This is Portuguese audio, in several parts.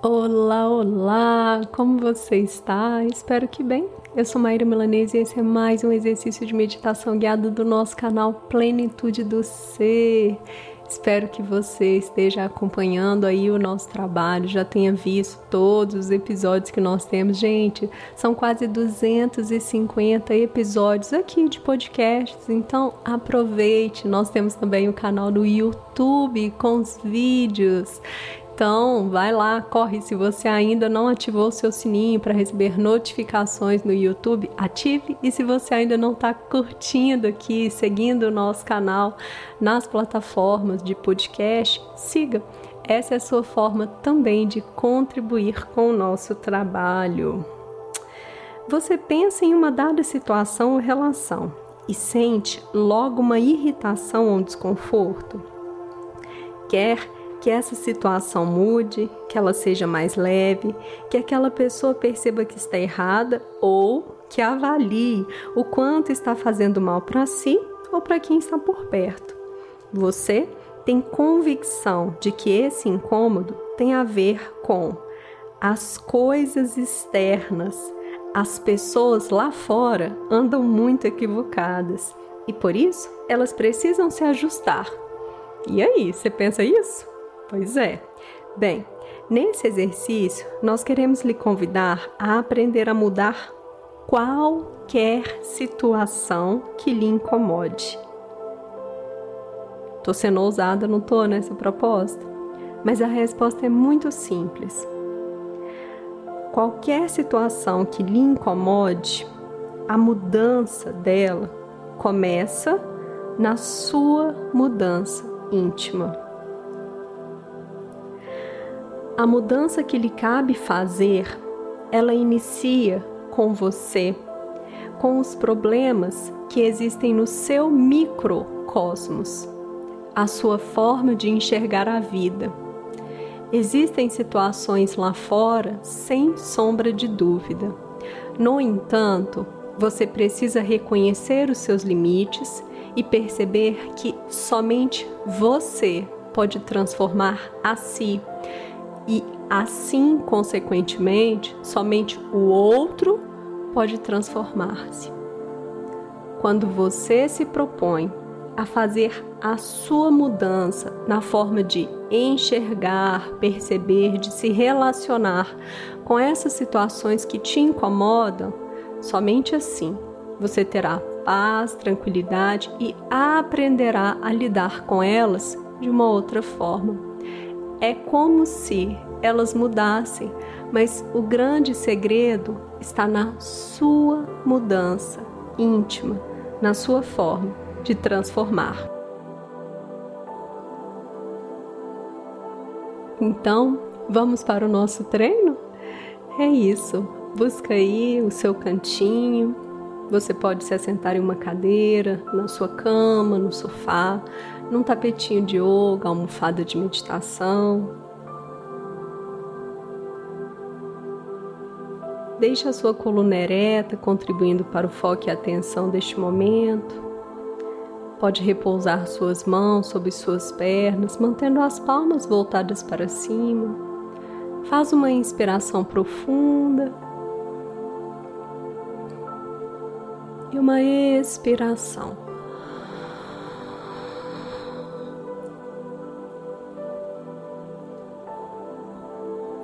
Olá, olá! Como você está? Espero que bem. Eu sou Maíra Milanese e esse é mais um exercício de meditação guiado do nosso canal Plenitude do Ser. Espero que você esteja acompanhando aí o nosso trabalho, já tenha visto todos os episódios que nós temos. Gente, são quase 250 episódios aqui de podcasts, então aproveite. Nós temos também o canal do YouTube com os vídeos. Então, vai lá, corre. Se você ainda não ativou o seu sininho para receber notificações no YouTube, ative. E se você ainda não está curtindo aqui, seguindo o nosso canal nas plataformas de podcast, siga. Essa é a sua forma também de contribuir com o nosso trabalho. Você pensa em uma dada situação ou relação e sente logo uma irritação ou um desconforto? Quer que essa situação mude, que ela seja mais leve, que aquela pessoa perceba que está errada ou que avalie o quanto está fazendo mal para si ou para quem está por perto. Você tem convicção de que esse incômodo tem a ver com as coisas externas. As pessoas lá fora andam muito equivocadas e por isso elas precisam se ajustar. E aí, você pensa isso? Pois é. Bem, nesse exercício, nós queremos lhe convidar a aprender a mudar qualquer situação que lhe incomode. Tô sendo ousada, não tô nessa proposta? Mas a resposta é muito simples. Qualquer situação que lhe incomode, a mudança dela começa na sua mudança íntima. A mudança que lhe cabe fazer, ela inicia com você, com os problemas que existem no seu microcosmos, a sua forma de enxergar a vida. Existem situações lá fora, sem sombra de dúvida. No entanto, você precisa reconhecer os seus limites e perceber que somente você pode transformar a si e assim, consequentemente, somente o outro pode transformar-se. Quando você se propõe a fazer a sua mudança na forma de enxergar, perceber, de se relacionar com essas situações que te incomodam, somente assim você terá paz, tranquilidade e aprenderá a lidar com elas de uma outra forma. É como se elas mudassem, mas o grande segredo está na sua mudança íntima, na sua forma de transformar. Então, vamos para o nosso treino? É isso. Busca aí o seu cantinho. Você pode se assentar em uma cadeira, na sua cama, no sofá num tapetinho de yoga, almofada de meditação. Deixe a sua coluna ereta, contribuindo para o foco e atenção deste momento. Pode repousar suas mãos sobre suas pernas, mantendo as palmas voltadas para cima. Faz uma inspiração profunda e uma expiração.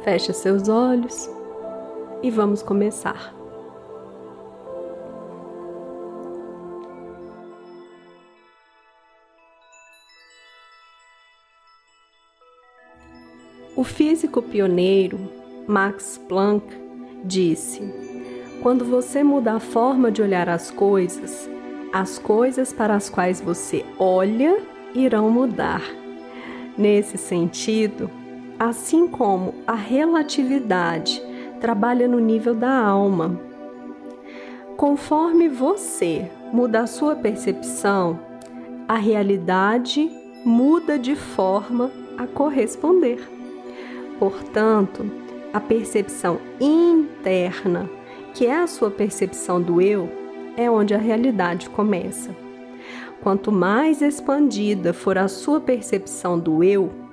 Feche seus olhos e vamos começar. O físico pioneiro Max Planck disse: Quando você muda a forma de olhar as coisas, as coisas para as quais você olha irão mudar. Nesse sentido, assim como a relatividade trabalha no nível da alma. Conforme você muda a sua percepção, a realidade muda de forma a corresponder. Portanto, a percepção interna, que é a sua percepção do eu, é onde a realidade começa. Quanto mais expandida for a sua percepção do eu,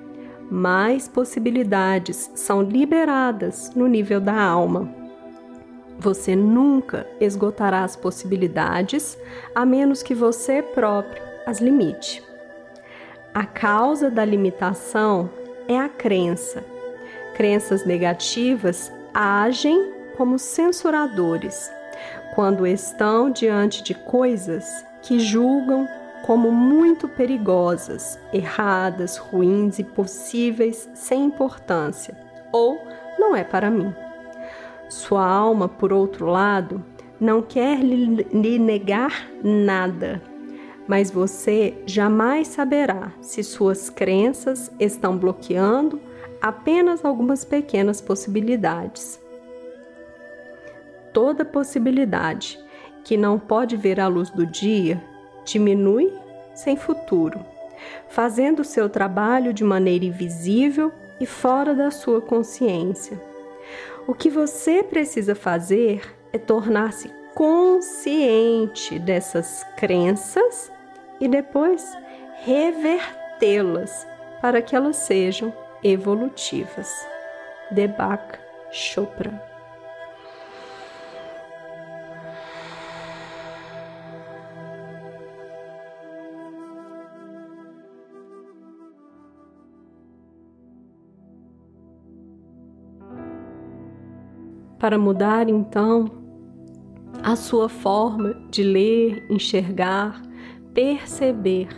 mais possibilidades são liberadas no nível da alma. Você nunca esgotará as possibilidades a menos que você próprio as limite. A causa da limitação é a crença. Crenças negativas agem como censuradores quando estão diante de coisas que julgam como muito perigosas, erradas, ruins e possíveis sem importância, ou não é para mim. Sua alma, por outro lado, não quer lhe negar nada, mas você jamais saberá se suas crenças estão bloqueando apenas algumas pequenas possibilidades. Toda possibilidade que não pode ver a luz do dia diminui sem futuro, fazendo seu trabalho de maneira invisível e fora da sua consciência. O que você precisa fazer é tornar-se consciente dessas crenças e depois revertê-las para que elas sejam evolutivas. Deepak Chopra para mudar então a sua forma de ler, enxergar, perceber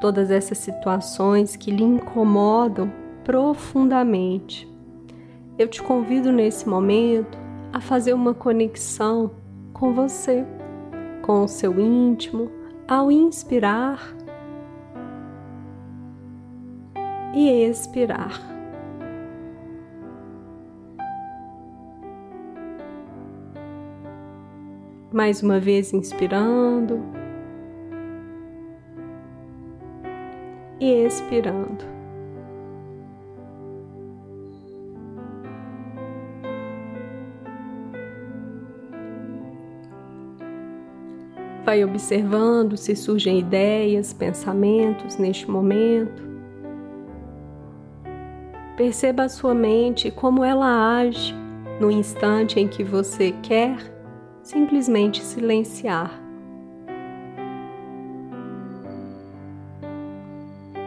todas essas situações que lhe incomodam profundamente. Eu te convido nesse momento a fazer uma conexão com você, com o seu íntimo, ao inspirar e expirar. Mais uma vez inspirando e expirando. Vai observando se surgem ideias, pensamentos neste momento. Perceba a sua mente como ela age no instante em que você quer simplesmente silenciar.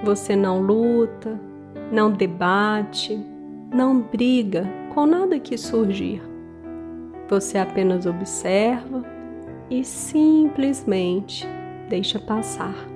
Você não luta, não debate, não briga com nada que surgir. Você apenas observa e simplesmente deixa passar.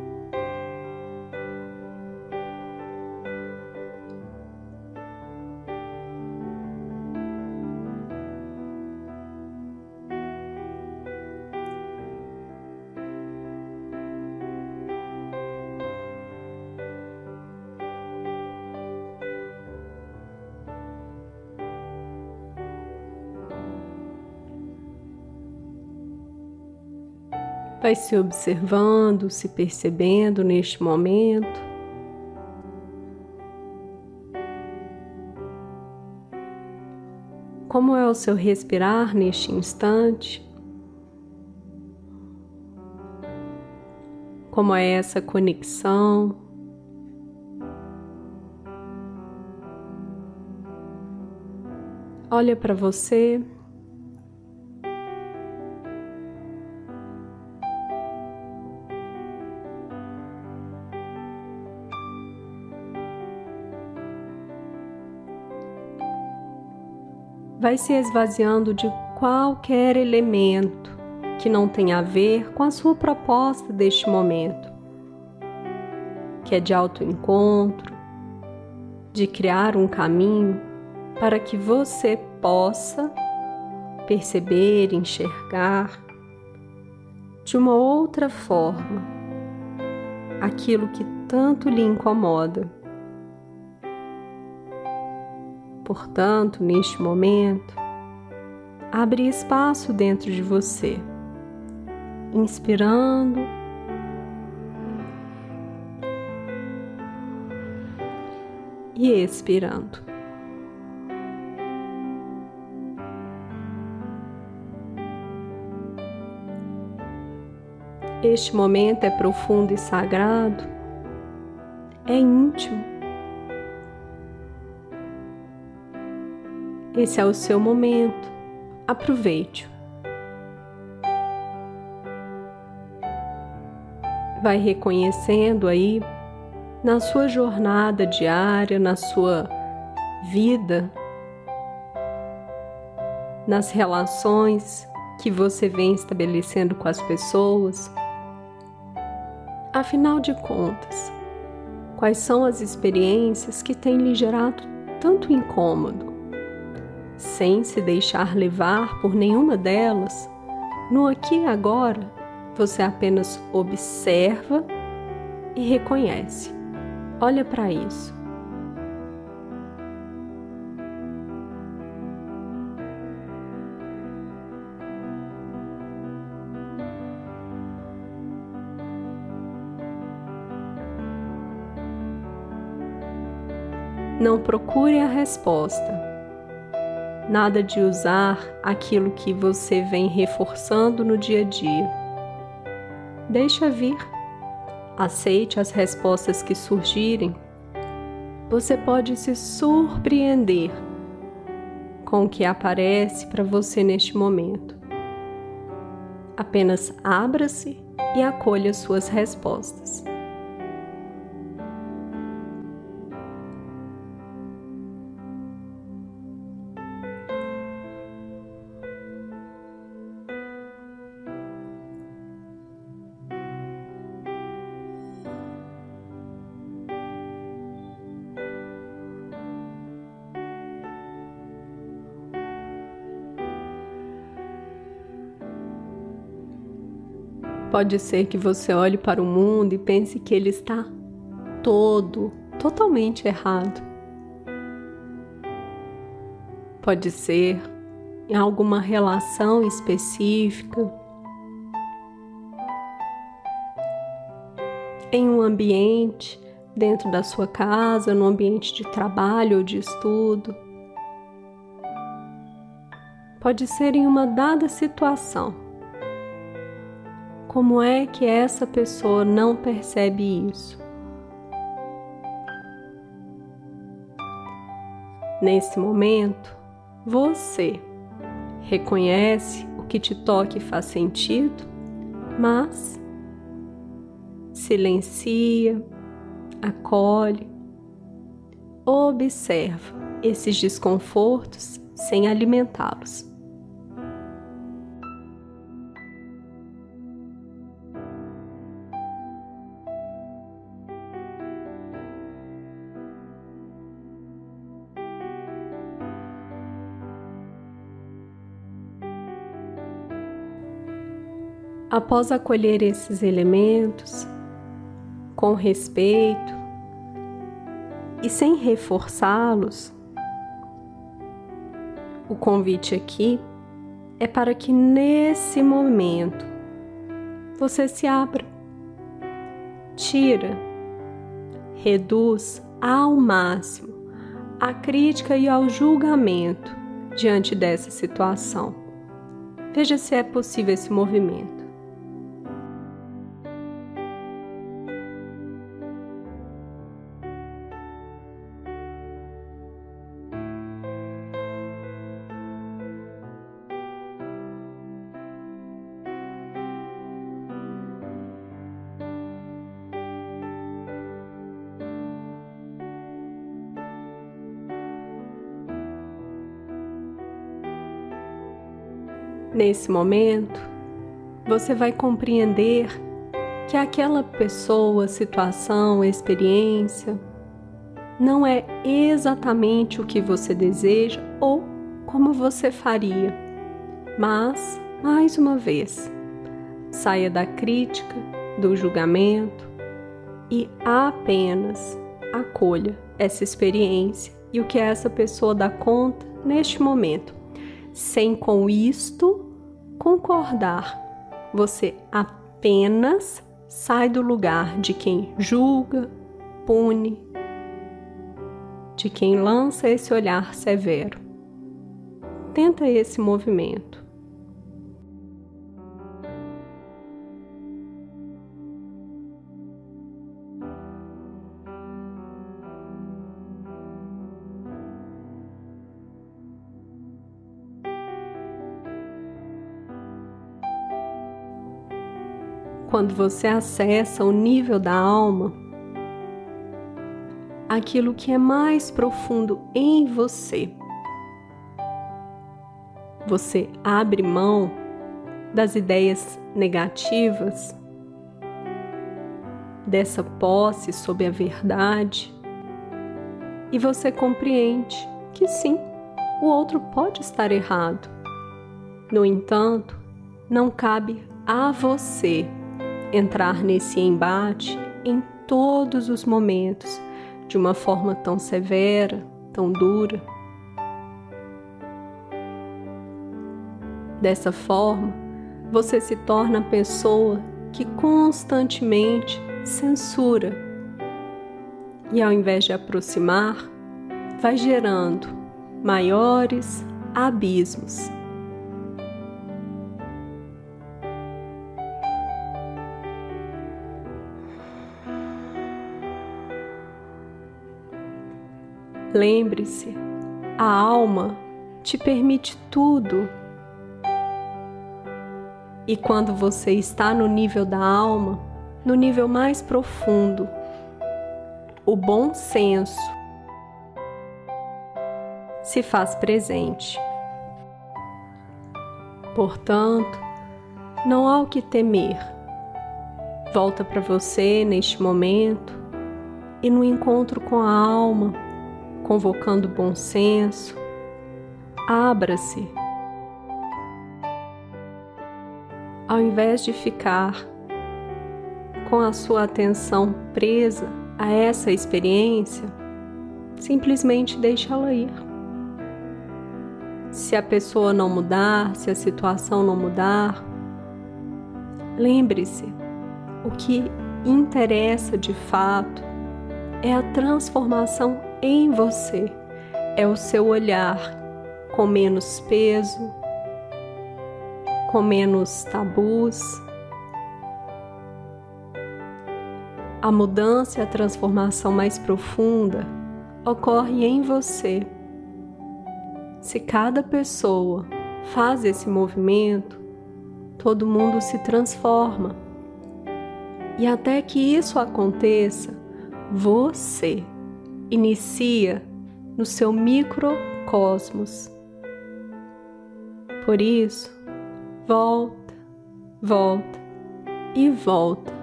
Vai se observando, se percebendo neste momento. Como é o seu respirar neste instante? Como é essa conexão? Olha para você. Vai se esvaziando de qualquer elemento que não tenha a ver com a sua proposta deste momento, que é de autoencontro, de criar um caminho para que você possa perceber, enxergar de uma outra forma aquilo que tanto lhe incomoda. Portanto, neste momento, abre espaço dentro de você, inspirando e expirando. Este momento é profundo e sagrado, é íntimo Esse é o seu momento. Aproveite-o. Vai reconhecendo aí na sua jornada diária, na sua vida, nas relações que você vem estabelecendo com as pessoas. Afinal de contas, quais são as experiências que têm lhe gerado tanto incômodo? Sem se deixar levar por nenhuma delas, no aqui e agora, você apenas observa e reconhece. Olha para isso. Não procure a resposta. Nada de usar aquilo que você vem reforçando no dia a dia. Deixa vir. Aceite as respostas que surgirem. Você pode se surpreender com o que aparece para você neste momento. Apenas abra-se e acolha suas respostas. Pode ser que você olhe para o mundo e pense que ele está todo, totalmente errado. Pode ser em alguma relação específica, em um ambiente dentro da sua casa, no ambiente de trabalho ou de estudo. Pode ser em uma dada situação. Como é que essa pessoa não percebe isso? Nesse momento, você reconhece o que te toca e faz sentido, mas silencia, acolhe, observa esses desconfortos sem alimentá-los. Após acolher esses elementos, com respeito e sem reforçá-los, o convite aqui é para que nesse momento você se abra, tira, reduz ao máximo a crítica e ao julgamento diante dessa situação. Veja se é possível esse movimento. Nesse momento, você vai compreender que aquela pessoa, situação, experiência não é exatamente o que você deseja ou como você faria. Mas, mais uma vez, saia da crítica, do julgamento e apenas acolha essa experiência e o que essa pessoa dá conta neste momento, sem com isto concordar. Você apenas sai do lugar de quem julga, pune, de quem lança esse olhar severo. Tenta esse movimento. Quando você acessa o nível da alma, aquilo que é mais profundo em você. Você abre mão das ideias negativas, dessa posse sobre a verdade, e você compreende que sim, o outro pode estar errado. No entanto, não cabe a você entrar nesse embate em todos os momentos de uma forma tão severa, tão dura. Dessa forma, você se torna a pessoa que constantemente censura e, ao invés de aproximar, vai gerando maiores abismos. Lembre-se, a alma te permite tudo. E quando você está no nível da alma, no nível mais profundo, o bom senso se faz presente. Portanto, não há o que temer. Volta para você neste momento e no encontro com a alma convocando bom senso. Abra-se. Ao invés de ficar com a sua atenção presa a essa experiência, simplesmente deixe ela ir. Se a pessoa não mudar, se a situação não mudar, lembre-se: o que interessa de fato é a transformação em você, é o seu olhar com menos peso, com menos tabus. A mudança e a transformação mais profunda ocorre em você. Se cada pessoa faz esse movimento, todo mundo se transforma. E até que isso aconteça, você inicia no seu microcosmos. Por isso, volta, volta e volta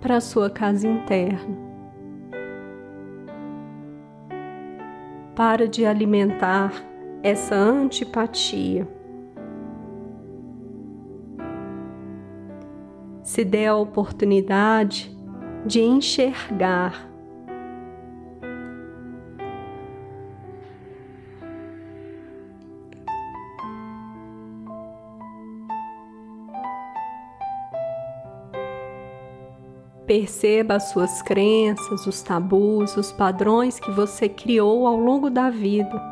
para a sua casa interna. Para de alimentar essa antipatia. Se dê a oportunidade de enxergar Perceba as suas crenças, os tabus, os padrões que você criou ao longo da vida.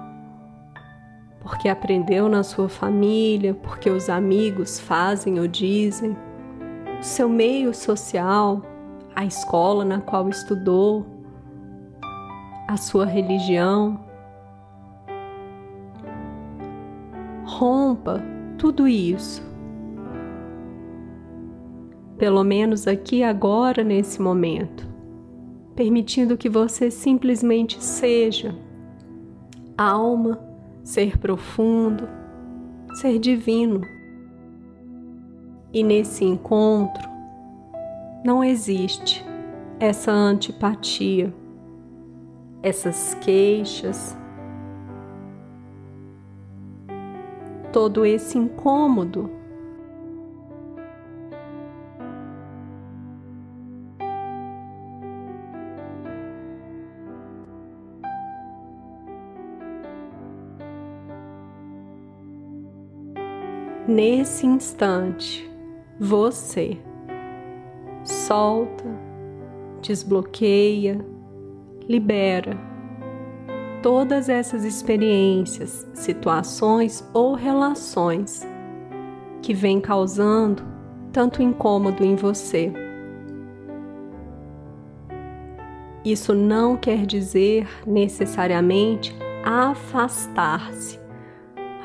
Porque aprendeu na sua família, porque os amigos fazem ou dizem, o seu meio social, a escola na qual estudou, a sua religião. Rompa tudo isso pelo menos aqui agora nesse momento, permitindo que você simplesmente seja alma, ser profundo, ser divino. E nesse encontro não existe essa antipatia, essas queixas, todo esse incômodo nesse instante, você solta, desbloqueia, libera todas essas experiências, situações ou relações que vêm causando tanto incômodo em você. Isso não quer dizer necessariamente afastar-se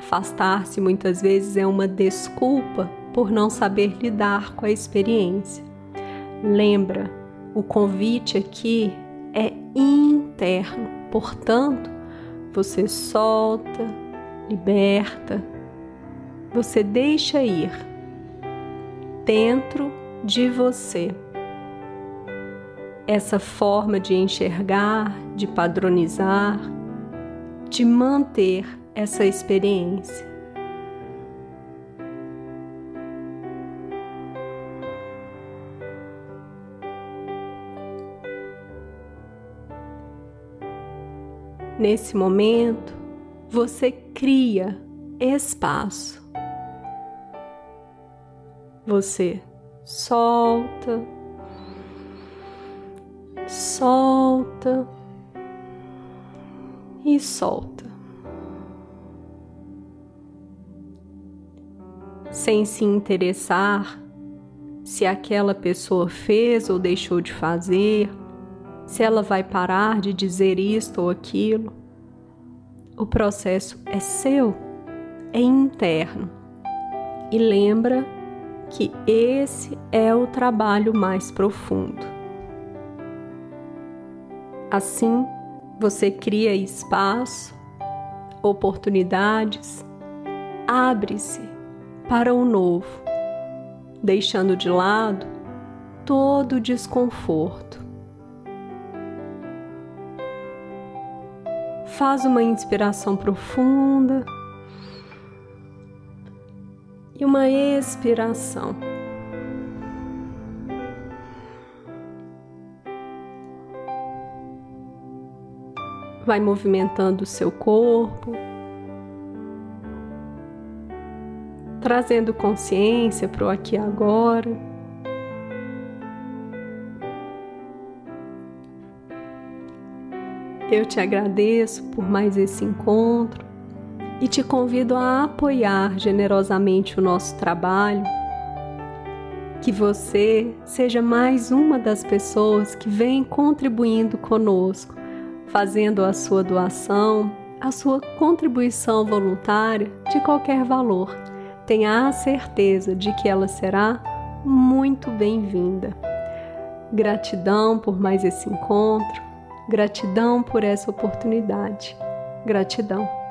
Afastar-se muitas vezes é uma desculpa por não saber lidar com a experiência. Lembra, o convite aqui é interno, portanto, você solta, liberta, você deixa ir dentro de você. Essa forma de enxergar, de padronizar, de manter essa experiência. Nesse momento, você cria espaço. Você solta, solta e solta. Sem se interessar se aquela pessoa fez ou deixou de fazer, se ela vai parar de dizer isto ou aquilo. O processo é seu, é interno. E lembra que esse é o trabalho mais profundo. Assim, você cria espaço, oportunidades, abre-se para o novo, deixando de lado todo o desconforto. Faz uma inspiração profunda e uma expiração. Vai movimentando o seu corpo, trazendo consciência para o aqui e agora. Eu te agradeço por mais esse encontro e te convido a apoiar generosamente o nosso trabalho. Que você seja mais uma das pessoas que vem contribuindo conosco, fazendo a sua doação, a sua contribuição voluntária de qualquer valor. Tenha a certeza de que ela será muito bem-vinda. Gratidão por mais esse encontro, gratidão por essa oportunidade. Gratidão.